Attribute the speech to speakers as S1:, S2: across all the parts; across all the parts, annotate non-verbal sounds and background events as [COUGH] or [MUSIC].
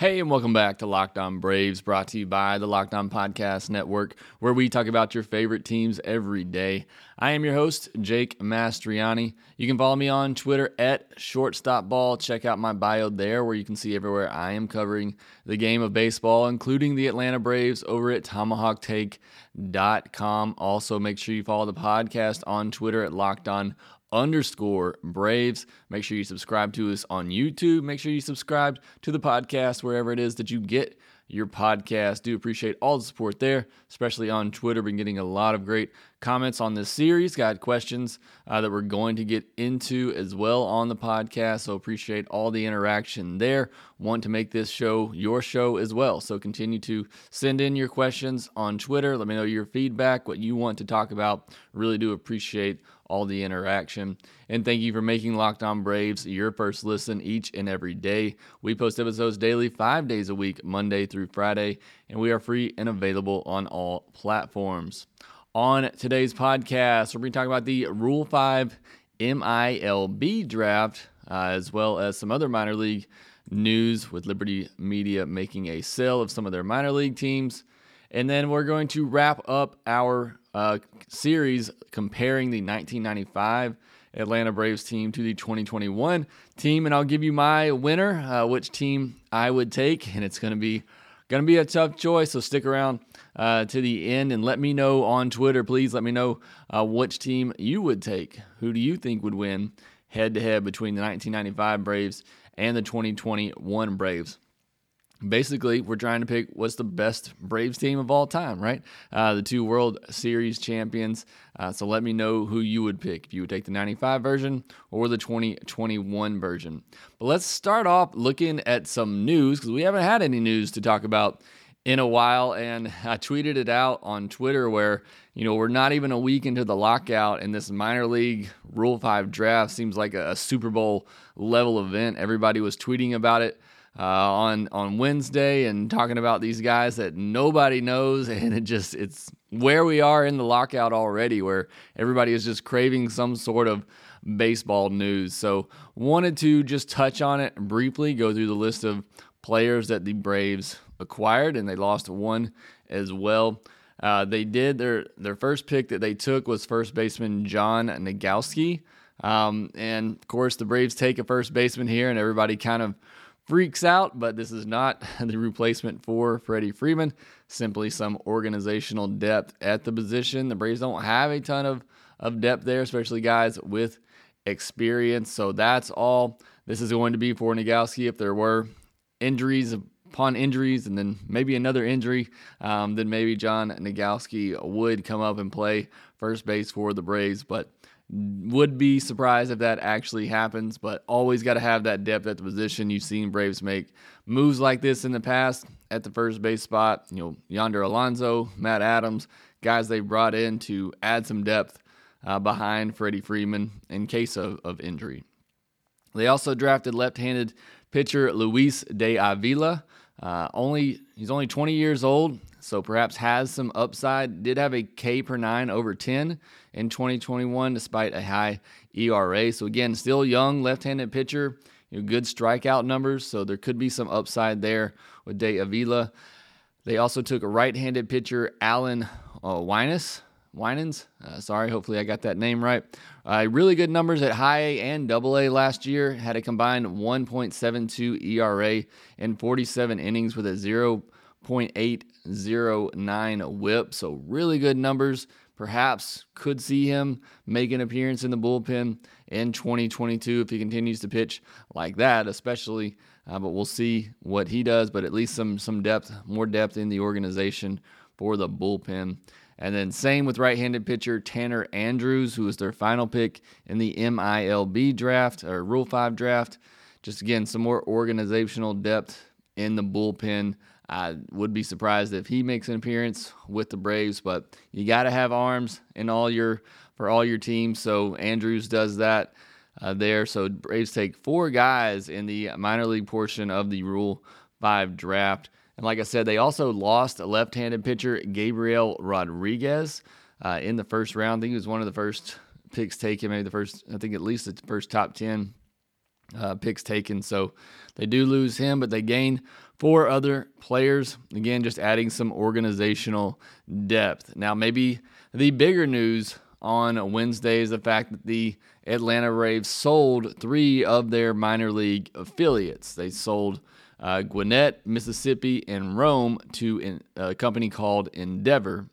S1: Hey, and welcome back to Locked On Braves, brought to you by the Locked On Podcast Network, where we talk about your favorite teams every day. I am your host, Jake Mastroianni. You can follow me on Twitter at ShortstopBall. Check out my bio there, where you can see everywhere I am covering the game of baseball, including the Atlanta Braves over at TomahawkTake.com. Also, make sure you follow the podcast on Twitter at Locked On underscore Braves. Make sure you subscribe to us on YouTube. Make sure you subscribe to the podcast wherever it is that you get your podcast. Do appreciate all the support there, especially on Twitter. Been getting a lot of great comments on this series. Got questions uh, that we're going to get into as well on the podcast. So appreciate all the interaction there. Want to make this show your show as well. So continue to send in your questions on Twitter. Let me know your feedback, what you want to talk about. Really do appreciate all the interaction. And thank you for making Locked On Braves your first listen each and every day. We post episodes daily, five days a week, Monday through Friday, and we are free and available on all platforms. On today's podcast, we're going to talk about the Rule 5 MILB draft, uh, as well as some other minor league news with Liberty Media making a sale of some of their minor league teams. And then we're going to wrap up our uh, series comparing the 1995 Atlanta Braves team to the 2021 team, and I'll give you my winner, uh, which team I would take, and it's going to be to be a tough choice. So stick around uh, to the end and let me know on Twitter, please. Let me know uh, which team you would take. Who do you think would win head to head between the 1995 Braves and the 2021 Braves? Basically we're trying to pick what's the best braves team of all time right? Uh, the two world series champions. Uh, so let me know who you would pick. If you would take the 95 version or the 2021 version. But let's start off looking at some news because we haven't had any news to talk about in a while. And i tweeted it out on twitter where you know we're not even a week into the lockout and this minor league rule 5 draft seems like a, a super bowl level event. Everybody was tweeting about it uh, on on Wednesday and talking about these guys that nobody knows, [LAUGHS] and it just it's where we are in the lockout already, where everybody is just craving some sort of baseball news. So wanted to just touch on it briefly, go through the list of players that the Braves acquired, and they lost one as well. Uh, they did their their first pick that they took was first baseman John Nogowski. Um, and of course, the Braves take a first baseman here, and everybody kind of freaks out, but this is not [LAUGHS] the replacement for Freddie Freeman. Simply some organizational depth at the position. The Braves don't have a ton of, of depth there, especially guys with experience. So that's all this is going to be for Nogowski. If there were injuries upon injuries and then maybe another injury, um, then maybe John Nogowski would come up and play first base for the Braves. But would be surprised if that actually happens, but always got to have that depth at the position. You've seen Braves make moves like this in the past at the first base spot. You know, Yonder Alonso, Matt Adams, guys they brought in to add some depth uh, behind Freddie Freeman in case of, of injury. They also drafted left-handed pitcher Luis de Avila. Uh, only he's only 20 years old, so perhaps has some upside. Did have a K per nine over 10 in 2021, despite a high ERA. So again, still young, left-handed pitcher. You know, good strikeout numbers, so there could be some upside there with De Avila. They also took a right-handed pitcher, Allan uh, Winans. Winans, uh, sorry, hopefully I got that name right. Uh, really good numbers at high A and double A last year. Had a combined 1.72 ERA in 47 innings with a 0.809 whip. So, really good numbers perhaps could see him make an appearance in the bullpen in 2022 if he continues to pitch like that, especially. Uh, but we'll see what he does. But at least some some depth, more depth in the organization for the bullpen. And then same with right-handed pitcher Tanner Andrews, who was their final pick in the MILB draft or Rule Five draft. Just again, some more organizational depth in the bullpen. I would be surprised if he makes an appearance with the Braves, but you got to have arms in all your for all your teams. So Andrews does that. uh, there. So Braves take four guys in the minor league portion of the Rule 5 draft. And like I said, they also lost a left handed pitcher, Gabriel Rodriguez, uh, in the first round. I think he was one of the first picks taken, maybe the first, I think at least the first top 10 uh, picks taken. So they do lose him, but they gain four other players. Again, just adding some organizational depth. Now, maybe the bigger news on Wednesday is the fact that the Atlanta Braves sold three of their minor league affiliates. They sold uh, Gwinnett, Mississippi, and Rome to in, a company called Endeavor.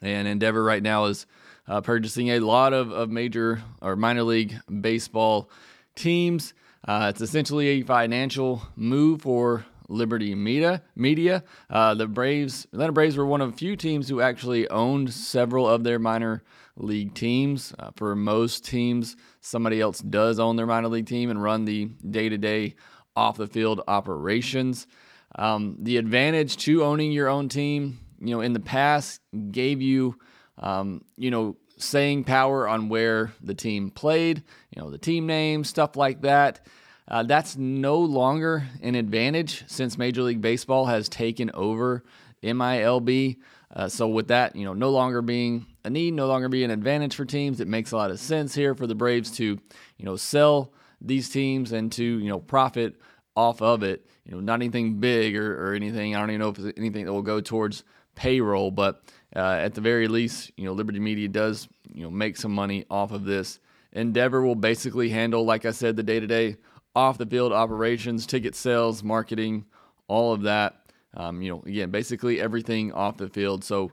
S1: And Endeavor right now is uh, purchasing a lot of, of major or minor league baseball teams. Uh, it's essentially a financial move for Liberty Media. Media. Uh, the Braves, Atlanta Braves, were one of a few teams who actually owned several of their minor league teams. Uh, for most teams, somebody else does own their minor league team and run the day-to-day off-the-field operations. Um, the advantage to owning your own team, you know, in the past gave you, um, you know, saying power on where the team played, you know, the team name, stuff like that. Uh, that's no longer an advantage since Major League Baseball has taken over MILB. Uh, so with that, you know, no longer being a need, no longer being an advantage for teams, it makes a lot of sense here for the Braves to, you know, sell these teams and to, you know, profit off of it. You know, not anything big or, or anything. I don't even know if it's anything that will go towards payroll, but uh, at the very least, you know, Liberty Media does, you know, make some money off of this. Endeavor will basically handle, like I said, the day to day off the field operations, ticket sales, marketing, all of that. Um, you know, again, basically everything off the field. So,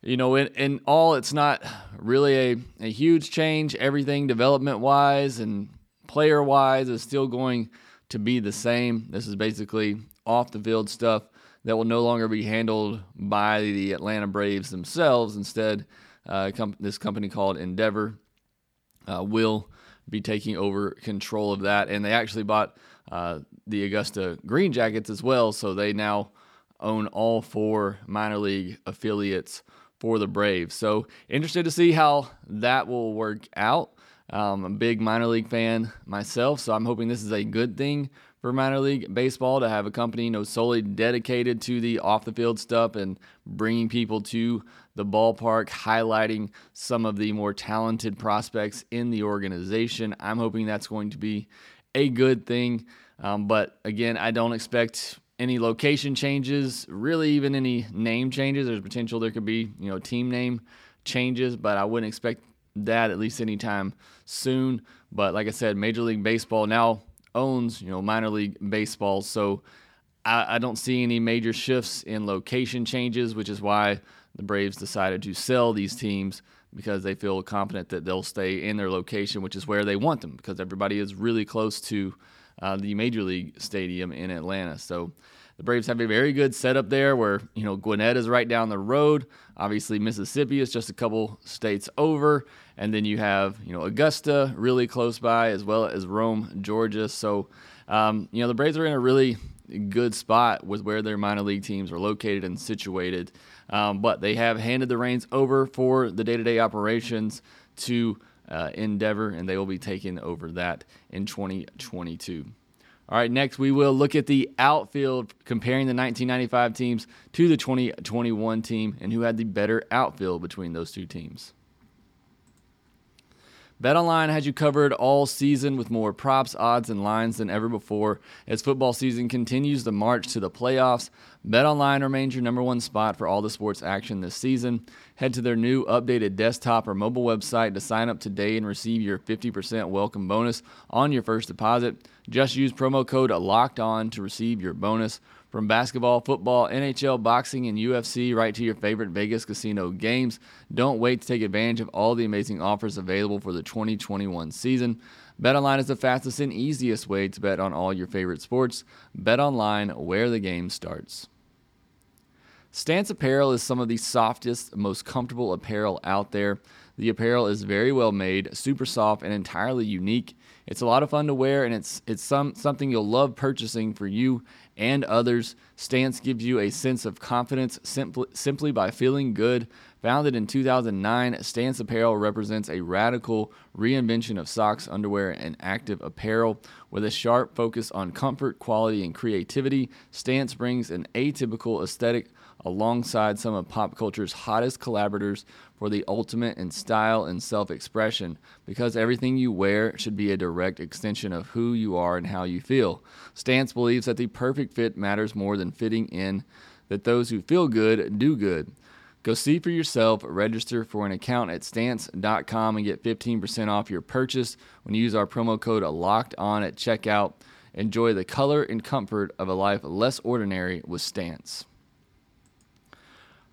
S1: you know, in, in all, it's not really a, a huge change. Everything development wise and player wise is still going to be the same. This is basically off the field stuff that will no longer be handled by the Atlanta Braves themselves. Instead, uh, com- this company called Endeavor uh, will be taking over control of that. And they actually bought uh, the Augusta Green Jackets as well. So they now own all four minor league affiliates for the Braves. So interested to see how that will work out. Um, I'm a big minor league fan myself, so I'm hoping this is a good thing for minor league baseball to have a company you know solely dedicated to the off the field stuff and bringing people to the ballpark, highlighting some of the more talented prospects in the organization. I'm hoping that's going to be a good thing. Um, but again, I don't expect any location changes, really even any name changes. There's potential there could be, you know, team name changes, but I wouldn't expect that at least anytime soon. But like I said, Major League Baseball now owns, you know, minor league baseball. So I, I don't see any major shifts in location changes, which is why the Braves decided to sell these teams because they feel confident that they'll stay in their location, which is where they want them, because everybody is really close to uh, the Major League Stadium in Atlanta. So the Braves have a very good setup there where, you know, Gwinnett is right down the road. Obviously, Mississippi is just a couple states over. And then you have, you know, Augusta really close by, as well as Rome, Georgia. So, um, you know, the Braves are in a really good spot with where their minor league teams are located and situated. Um, but they have handed the reins over for the day to day operations to uh, Endeavor, and they will be taking over that in 2022. All right, next we will look at the outfield, comparing the 1995 teams to the 2021 team and who had the better outfield between those two teams. BetOnline has you covered all season with more props, odds, and lines than ever before. As football season continues the march to the playoffs, BetOnline remains your number one spot for all the sports action this season. Head to their new updated desktop or mobile website to sign up today and receive your 50% welcome bonus on your first deposit. Just use promo code LOCKED ON to receive your bonus. From basketball, football, NHL, boxing, and UFC, right to your favorite Vegas casino games. Don't wait to take advantage of all the amazing offers available for the 2021 season. BetOnline is the fastest and easiest way to bet on all your favorite sports. Bet online where the game starts. Stance apparel is some of the softest, most comfortable apparel out there. The apparel is very well made, super soft, and entirely unique. It's a lot of fun to wear, and it's it's some something you'll love purchasing for you and others. Stance gives you a sense of confidence simply simply by feeling good. Founded in 2009, Stance Apparel represents a radical reinvention of socks, underwear, and active apparel. With a sharp focus on comfort, quality, and creativity, Stance brings an atypical aesthetic alongside some of pop culture's hottest collaborators for the ultimate in style and self expression because everything you wear should be a direct extension of who you are and how you feel. Stance believes that the perfect fit matters more than fitting in, that those who feel good do good. Go see for yourself, register for an account at stance.com and get 15% off your purchase when you use our promo code locked on at checkout. Enjoy the color and comfort of a life less ordinary with Stance.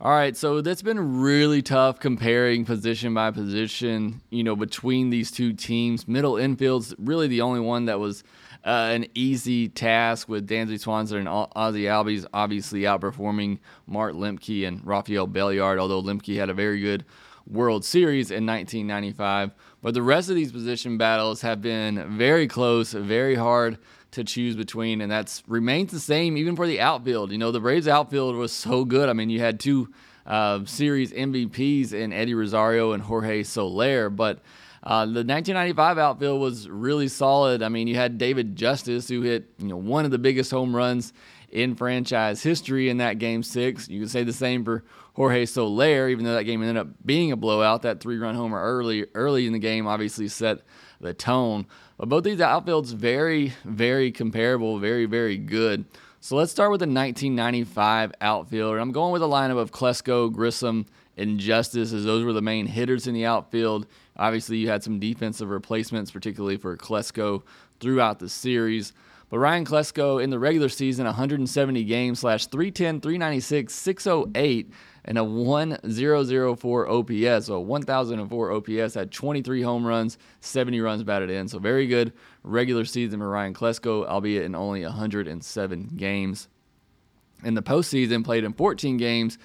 S1: All right, so that's been really tough comparing position by position, you know, between these two teams. Middle infield's really the only one that was uh, an easy task with Dansby Swanson and Ozzie Albies obviously outperforming Mark Lemke and Rafael Belliard, although Lemke had a very good World Series in 1995. But the rest of these position battles have been very close, very hard to choose between, and that's remains the same even for the outfield. You know, the Braves outfield was so good. I mean, you had two uh, series MVPs in Eddie Rosario and Jorge Soler, but uh, the 1995 outfield was really solid. I mean, you had David Justice who hit you know one of the biggest home runs in franchise history in that game six. You can say the same for Jorge Soler, even though that game ended up being a blowout. That three-run homer early early in the game obviously set the tone. But both these outfields very, very comparable, very, very good. So let's start with the 1995 outfield. I'm going with a lineup of Klesko, Grissom, and Justice, as those were the main hitters in the outfield. Obviously, you had some defensive replacements, particularly for Klesko throughout the series. But Ryan Klesko in the regular season, 170 games slash 310, 396, 608 and a 1004 OPS. So 1004 OPS had 23 home runs, 70 runs batted in. So very good regular season for Ryan Klesko, albeit in only 107 games. In the postseason, played in 14 games,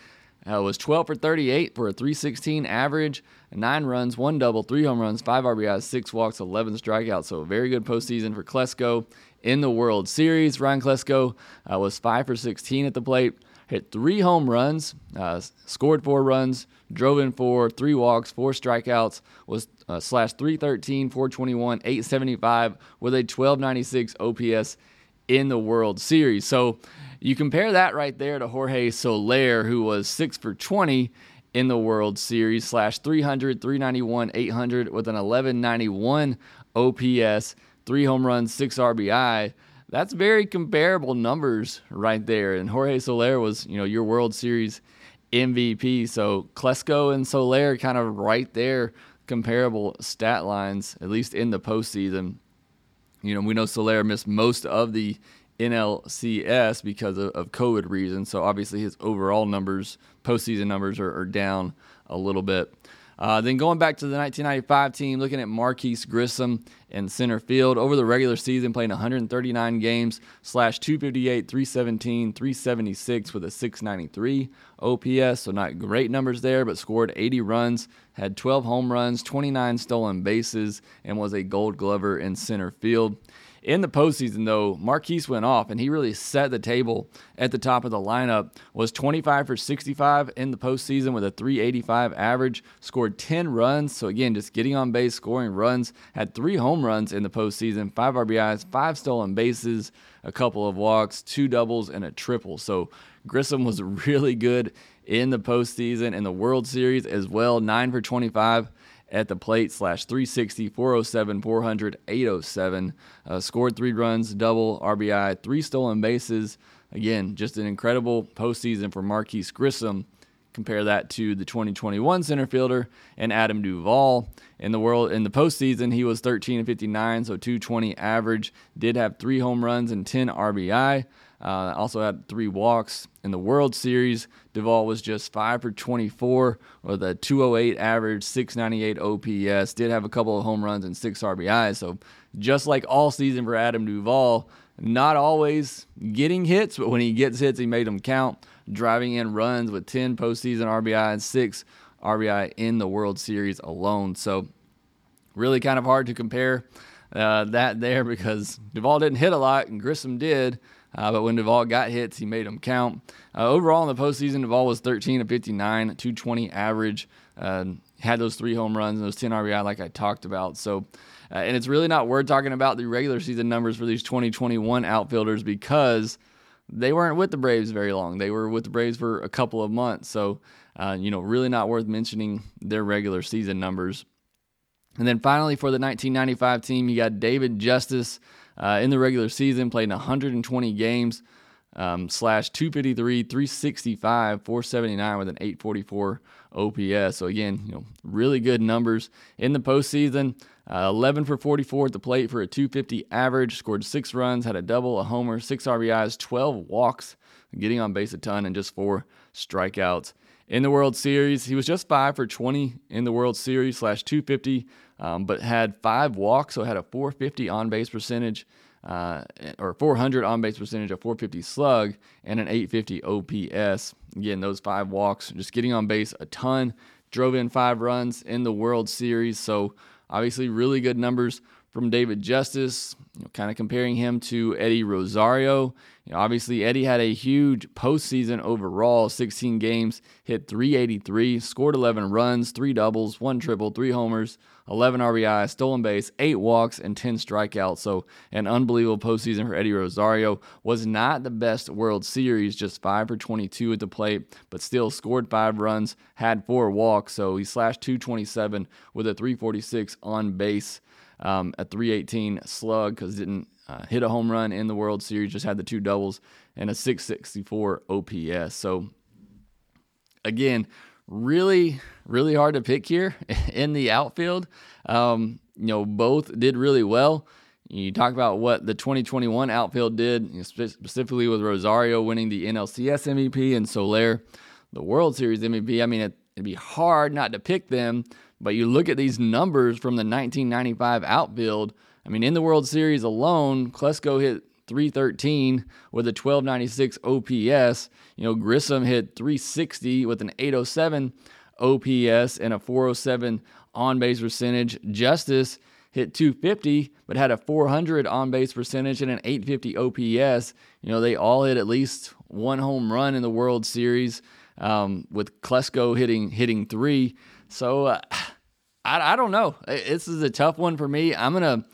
S1: uh, was 12 for 38 for a 316 average, nine runs, one double, three home runs, five RBIs, six walks, 11 strikeouts. So very good postseason for Klesko in the World Series. Ryan Klesko uh, was five for 16 at the plate hit three home runs, uh, scored four runs, drove in four, three walks, four strikeouts, was uh, slash 313, 421, 875 with a 1296 OPS in the World Series. So you compare that right there to Jorge Soler, who was six for 20 in the World Series, slash 300, 391, 800 with an 1191 OPS, three home runs, six RBI that's very comparable numbers right there. And Jorge Soler was, you know, your World Series MVP. So Klesko and Soler kind of right there, comparable stat lines, at least in the postseason. You know, we know Soler missed most of the NLCS because of, of COVID reasons. So obviously his overall numbers, postseason numbers, are, are down a little bit. Uh, then going back to the 1995 team, looking at Marquis Grissom in center field over the regular season, playing 139 games, slash 258, 317, 376 with a 693 OPS. So not great numbers there, but scored 80 runs, had 12 home runs, 29 stolen bases, and was a Gold Glover in center field. In the postseason, though, Marquis went off and he really set the table at the top of the lineup. Was 25 for 65 in the postseason with a 385 average. Scored 10 runs. So again, just getting on base, scoring runs. Had three home runs in the postseason, five RBIs, five stolen bases, a couple of walks, two doubles, and a triple. So Grissom was [LAUGHS] really good in the postseason and the World Series as well. Nine for 25 at the plate slash 360, 407, 400, 807. Uh, scored three runs, double RBI, three stolen bases. Again, just an incredible postseason for Marquis Grissom. Compare that to the 2021 center fielder and Adam Duvall. In the world in the postseason, he was 13 and 59, so 220 average. Did have three home runs and 10 RBI. Uh, also had three walks in the World Series. Duvall was just five for 24 with a 208 average, 698 OPS. Did have a couple of home runs and six RBIs. So just like all season for Adam Duvall, not always getting hits, but when he gets hits, he made them count. driving in runs with 10 postseason RBI and six RBI in the World Series alone. So, really kind of hard to compare uh, that there because Duvall didn't hit a lot and Grissom did. Uh, but when Duvall got hits, he made them count. Uh, overall in the postseason, Duvall was 13 of 59, 220 average. Uh, had those three home runs and those 10 RBI, like I talked about. So, uh, and it's really not worth talking about the regular season numbers for these 2021 outfielders because they weren't with the Braves very long. They were with the Braves for a couple of months. So, uh, you know, really not worth mentioning their regular season numbers. And then finally, for the 1995 team, you got David Justice uh, in the regular season, played in 120 games, um, slash 253, 365, 479 with an 844 OPS. So again, you know, really good numbers in the postseason. Uh, 11 for 44 at the plate for a 250 average. Scored six runs, had a double, a homer, six RBIs, 12 walks, getting on base a ton, and just four strikeouts. In the World Series, he was just five for 20 in the World Series slash 250, um, but had five walks, so had a 450 on base percentage. Uh, or 400 on base percentage, a 450 slug, and an 850 OPS. Again, those five walks, just getting on base a ton. Drove in five runs in the World Series. So, obviously, really good numbers from David Justice. You know, kind of comparing him to Eddie Rosario. You know, obviously, Eddie had a huge postseason overall 16 games, hit 383, scored 11 runs, three doubles, one triple, three homers, 11 RBI, stolen base, eight walks, and 10 strikeouts. So, an unbelievable postseason for Eddie Rosario. Was not the best World Series, just 5 for 22 at the plate, but still scored five runs, had four walks. So, he slashed 227 with a 346 on base, um, a 318 slug because didn't uh, hit a home run in the World Series, just had the two doubles, and a 664 OPS. So, again, really, really hard to pick here [LAUGHS] in the outfield. Um, you know, both did really well. You talk about what the 2021 outfield did, you know, specifically with Rosario winning the NLCS MVP and Soler the World Series MVP. I mean, it, it'd be hard not to pick them, but you look at these numbers from the 1995 outfield. I mean, in the World Series alone, Klesko hit 313 with a 1296 OPS. You know, Grissom hit 360 with an 807 OPS and a 407 on base percentage. Justice hit 250 but had a 400 on base percentage and an 850 OPS. You know, they all hit at least one home run in the World Series um, with Klesko hitting hitting three. So uh, I, I don't know. This is a tough one for me. I'm gonna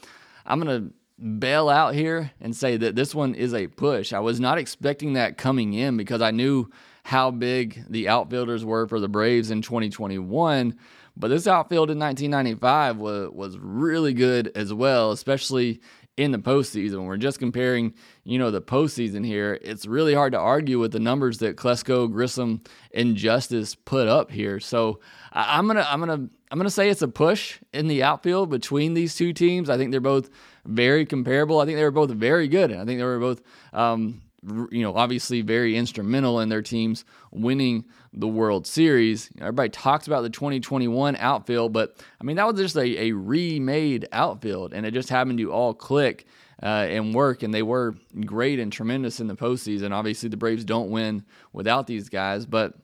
S1: I'm gonna bail out here and say that this one is a push. I was not expecting that coming in because I knew how big the outfielders were for the Braves in 2021. But this outfield in 1995 was, was really good as well, especially in the postseason. When we're just comparing, you know, the postseason here, it's really hard to argue with the numbers that Klesko, Grissom, and Justice put up here. So I, I'm gonna I'm gonna I'm gonna say it's a push in the outfield between these two teams. I think they're both very comparable. I think they were both very good. I think they were both, um, you know, obviously very instrumental in their teams winning the World Series. Everybody talks about the 2021 outfield, but I mean, that was just a, a remade outfield, and it just happened to all click. Uh, and work, and they were great and tremendous in the postseason. Obviously, the Braves don't win without these guys, but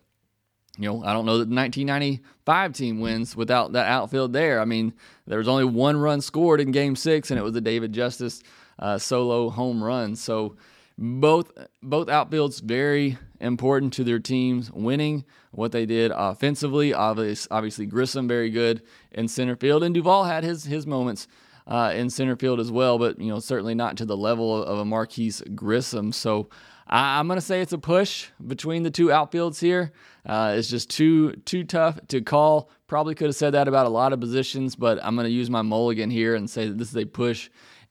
S1: you know, I don't know that the 1995 team wins without that outfield there. I mean, there was only one run scored in Game Six, and it was the David Justice uh, solo home run. So both both outfields very important to their teams winning. What they did offensively, obviously, obviously Grissom very good in center field, and Duvall had his his moments. Uh, in center field as well, but you know certainly not to the level of, of a Marquis Grissom. So I, am going to say it's a push between the two outfields here. Uh, it's just too too tough to call. Probably could have said that about a lot of positions, but I'm going to use my mulligan here and say that this is a push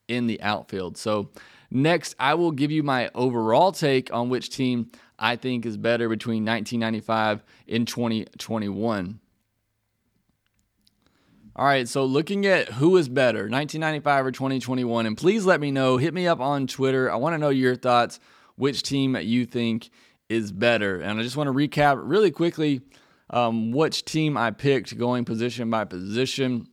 S1: in the outfield. So next, I will give you my overall take on which team I think is better between 1995 and 2021. All right, so looking at who is better, 1995 or 2021, and please let me know. Hit me up on Twitter. I want to know your thoughts which team you think is better. And I just want to recap really quickly um, which team I picked going position by position.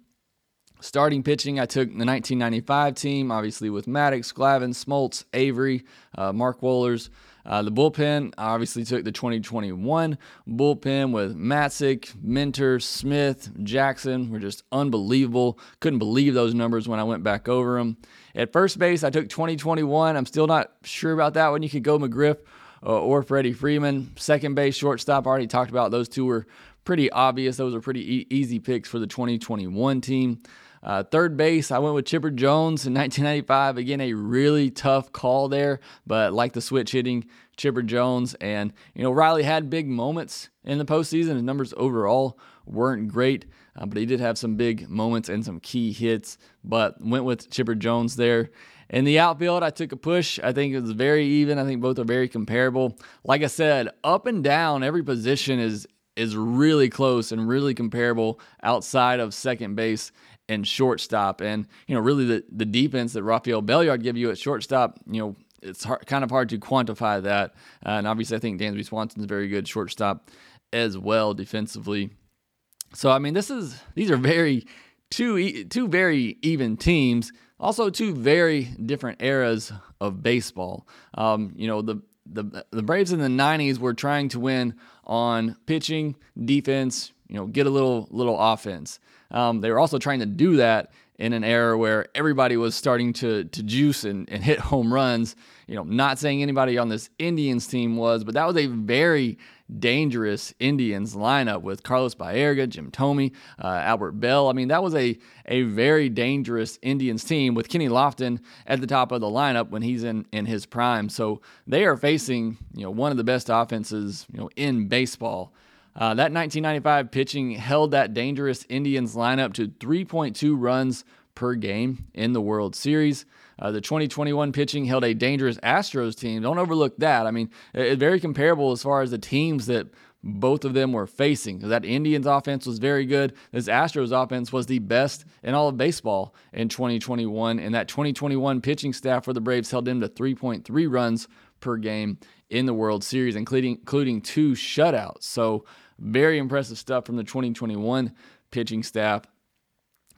S1: Starting pitching, I took the 1995 team, obviously with Maddux, Glavine, Smoltz, Avery, uh, Mark Wohlers, Uh, the bullpen I obviously took the 2021 bullpen with Matzek, Minter, Smith, Jackson were just unbelievable. Couldn't believe those numbers when I went back over them. At first base, I took 2021. I'm still not sure about that one. You could go McGriff uh, or Freddie Freeman. Second base, shortstop, I already talked about. Those two were pretty obvious. Those were pretty e- easy picks for the 2021 team. Uh, third base, I went with Chipper Jones in [LAUGHS] 1995. Again, a really tough call there, but like the switch hitting, Chipper Jones. And, you know, Riley had big moments in the postseason. His numbers overall weren't great, uh, but he did have some big moments and some key hits, but went with Chipper Jones there. In the outfield, I took a push. I think it was very even. I think both are very comparable. Like I said, up and down, every position is is really close and really comparable outside of second base and shortstop. And, you know, really the, the defense that Rafael Belliard give you at shortstop, you know, it's hard, kind of hard to quantify that. Uh, and obviously, I think Dansby Swanson's very good shortstop as well defensively. So, I mean, this is these are very two two very even teams. Also, two very different eras of baseball. Um, you know, the the the Braves in the '90s were trying to win on pitching, defense, you know, get a little little offense. Um, they were also trying to do that in an era where everybody was starting to to juice and, and hit home runs. You know, not saying anybody on this Indians team was, but that was a very dangerous Indians lineup with Carlos Baerga, Jim Thome, uh, Albert Belle. I mean, that was a a very dangerous Indians team with Kenny Lofton at the top of the lineup when he's in in his prime. So they are facing you know one of the best offenses you know in baseball. Uh, that 1995 pitching held that dangerous Indians lineup to 3.2 runs per game in the World Series. Uh, the 2021 pitching held a dangerous Astros team. Don't overlook that. I mean, it's very comparable as far as the teams that both of them were facing. That Indians offense was very good. This Astros offense was the best in all of baseball in 2021. And that 2021 pitching staff for the Braves held them to 3.3 runs per game in the World Series, including including two shutouts. So very impressive stuff from the 2021 pitching staff.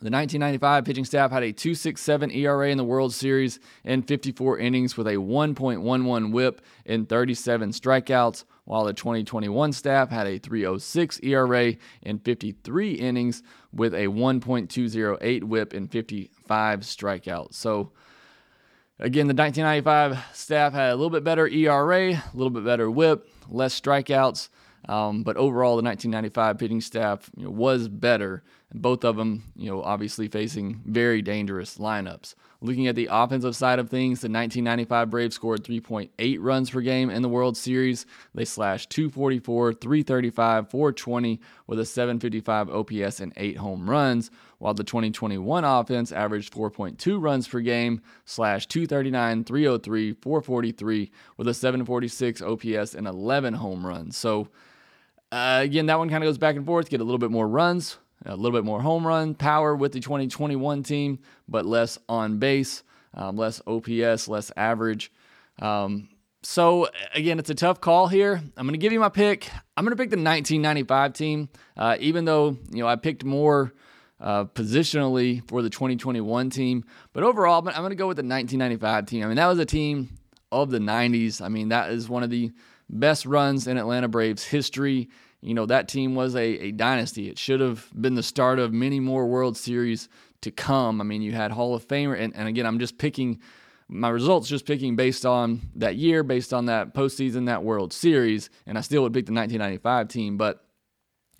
S1: The 1995 pitching staff had a 2.67 ERA in the World Series in 54 innings with a 1.11 whip and 37 strikeouts, while the 2021 staff had a 3.06 ERA in 53 innings with a 1.208 whip and 55 strikeouts. So, again, the 1995 staff had a little bit better ERA, a little bit better whip, less strikeouts. Um, but overall, the 1995 pitching staff you know, was better. Both of them, you know, obviously facing very dangerous lineups. Looking at the offensive side of things, the 1995 Braves scored 3.8 runs per game in the World Series. They slashed 244, 335, 420 with a 755 OPS and eight home runs, while the 2021 offense averaged 4.2 runs per game, slash 239, 303, 443 with a 746 OPS and 11 home runs. So, uh, again, that one kind of goes back and forth. Get a little bit more runs, a little bit more home run power with the 2021 team, but less on base, um, less OPS, less average. Um, so again, it's a tough call here. I'm going to give you my pick. I'm going to pick the 1995 team, uh, even though you know I picked more uh, positionally for the 2021 team. But overall, I'm going to go with the 1995 team. I mean, that was a team of the 90s. I mean, that is one of the best runs in Atlanta Braves history. You know, that team was a, a dynasty. It should have been the start of many more World Series to come. I mean, you had Hall of Famer, and, and again, I'm just picking my results, just picking based on that year, based on that postseason, that World Series, and I still would pick the 1995 team. But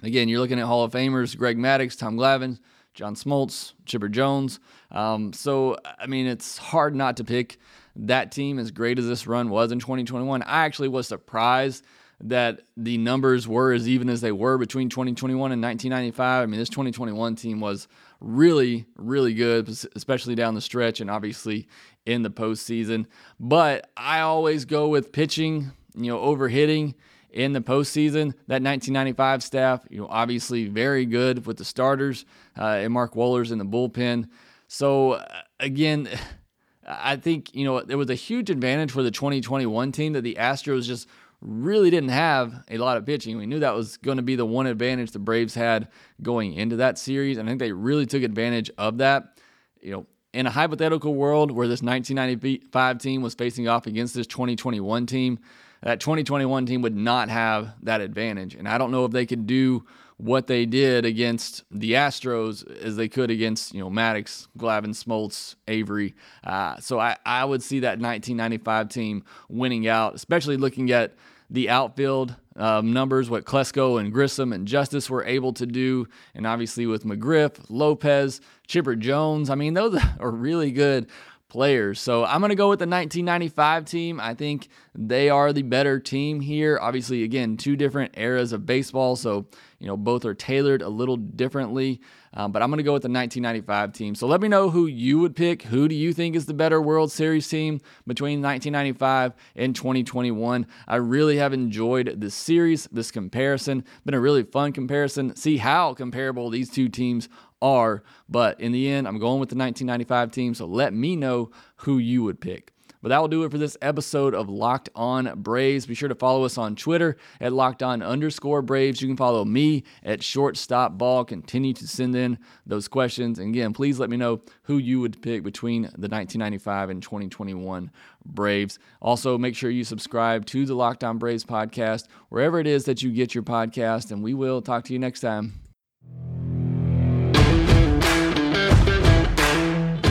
S1: again, you're looking at Hall of Famers Greg Maddux, Tom Glavine, John Smoltz, Chipper Jones. Um, so, I mean, it's hard not to pick that team as great as this run was in 2021. I actually was surprised that the numbers were as even as they were between 2021 and 1995. I mean, this 2021 team was really, really good, especially down the stretch and obviously in the postseason. But I always go with pitching, you know, over hitting in the postseason. That 1995 staff, you know, obviously very good with the starters uh, and Mark Wohlers in the bullpen. So uh, again, [LAUGHS] I think you know there was a huge advantage for the 2021 team that the Astros just really didn't have a lot of pitching. We knew that was going to be the one advantage the Braves had going into that series. And I think they really took advantage of that. You know, in a hypothetical world where this 1995 team was facing off against this 2021 team, that 2021 team would not have that advantage. And I don't know if they could do what they did against the Astros as they could against, you know, Maddux, Glavine, Smoltz, Avery. Uh, so I, I would see that 1995 team winning out, especially looking at the outfield um, numbers, what Klesko and Grissom and Justice were able to do, and obviously with McGriff, Lopez, Chipper Jones. I mean, those [LAUGHS] are really good players. So I'm going to go with the 1995 team. I think they are the better team here. Obviously, again, two different eras of baseball. So, you know, both are tailored a little differently. Um, but I'm going to go with the 1995 team. So let me know who you would pick. Who do you think is the better World Series team between 1995 and 2021? I really have enjoyed this series, this comparison. Been a really fun comparison. See how comparable these two teams are. But in the end, I'm going with the 1995 team. So let me know who you would pick. But that will do it for this episode of Locked On Braves. Be sure to follow us on Twitter at Locked On underscore Braves. You can follow me at Shortstop Ball. Continue to send in those questions. And again, please let me know who you would pick between the 1995 and 2021 Braves. Also, make sure you subscribe to the Locked On Braves podcast wherever it is that you get your podcast. And we will talk to you next time.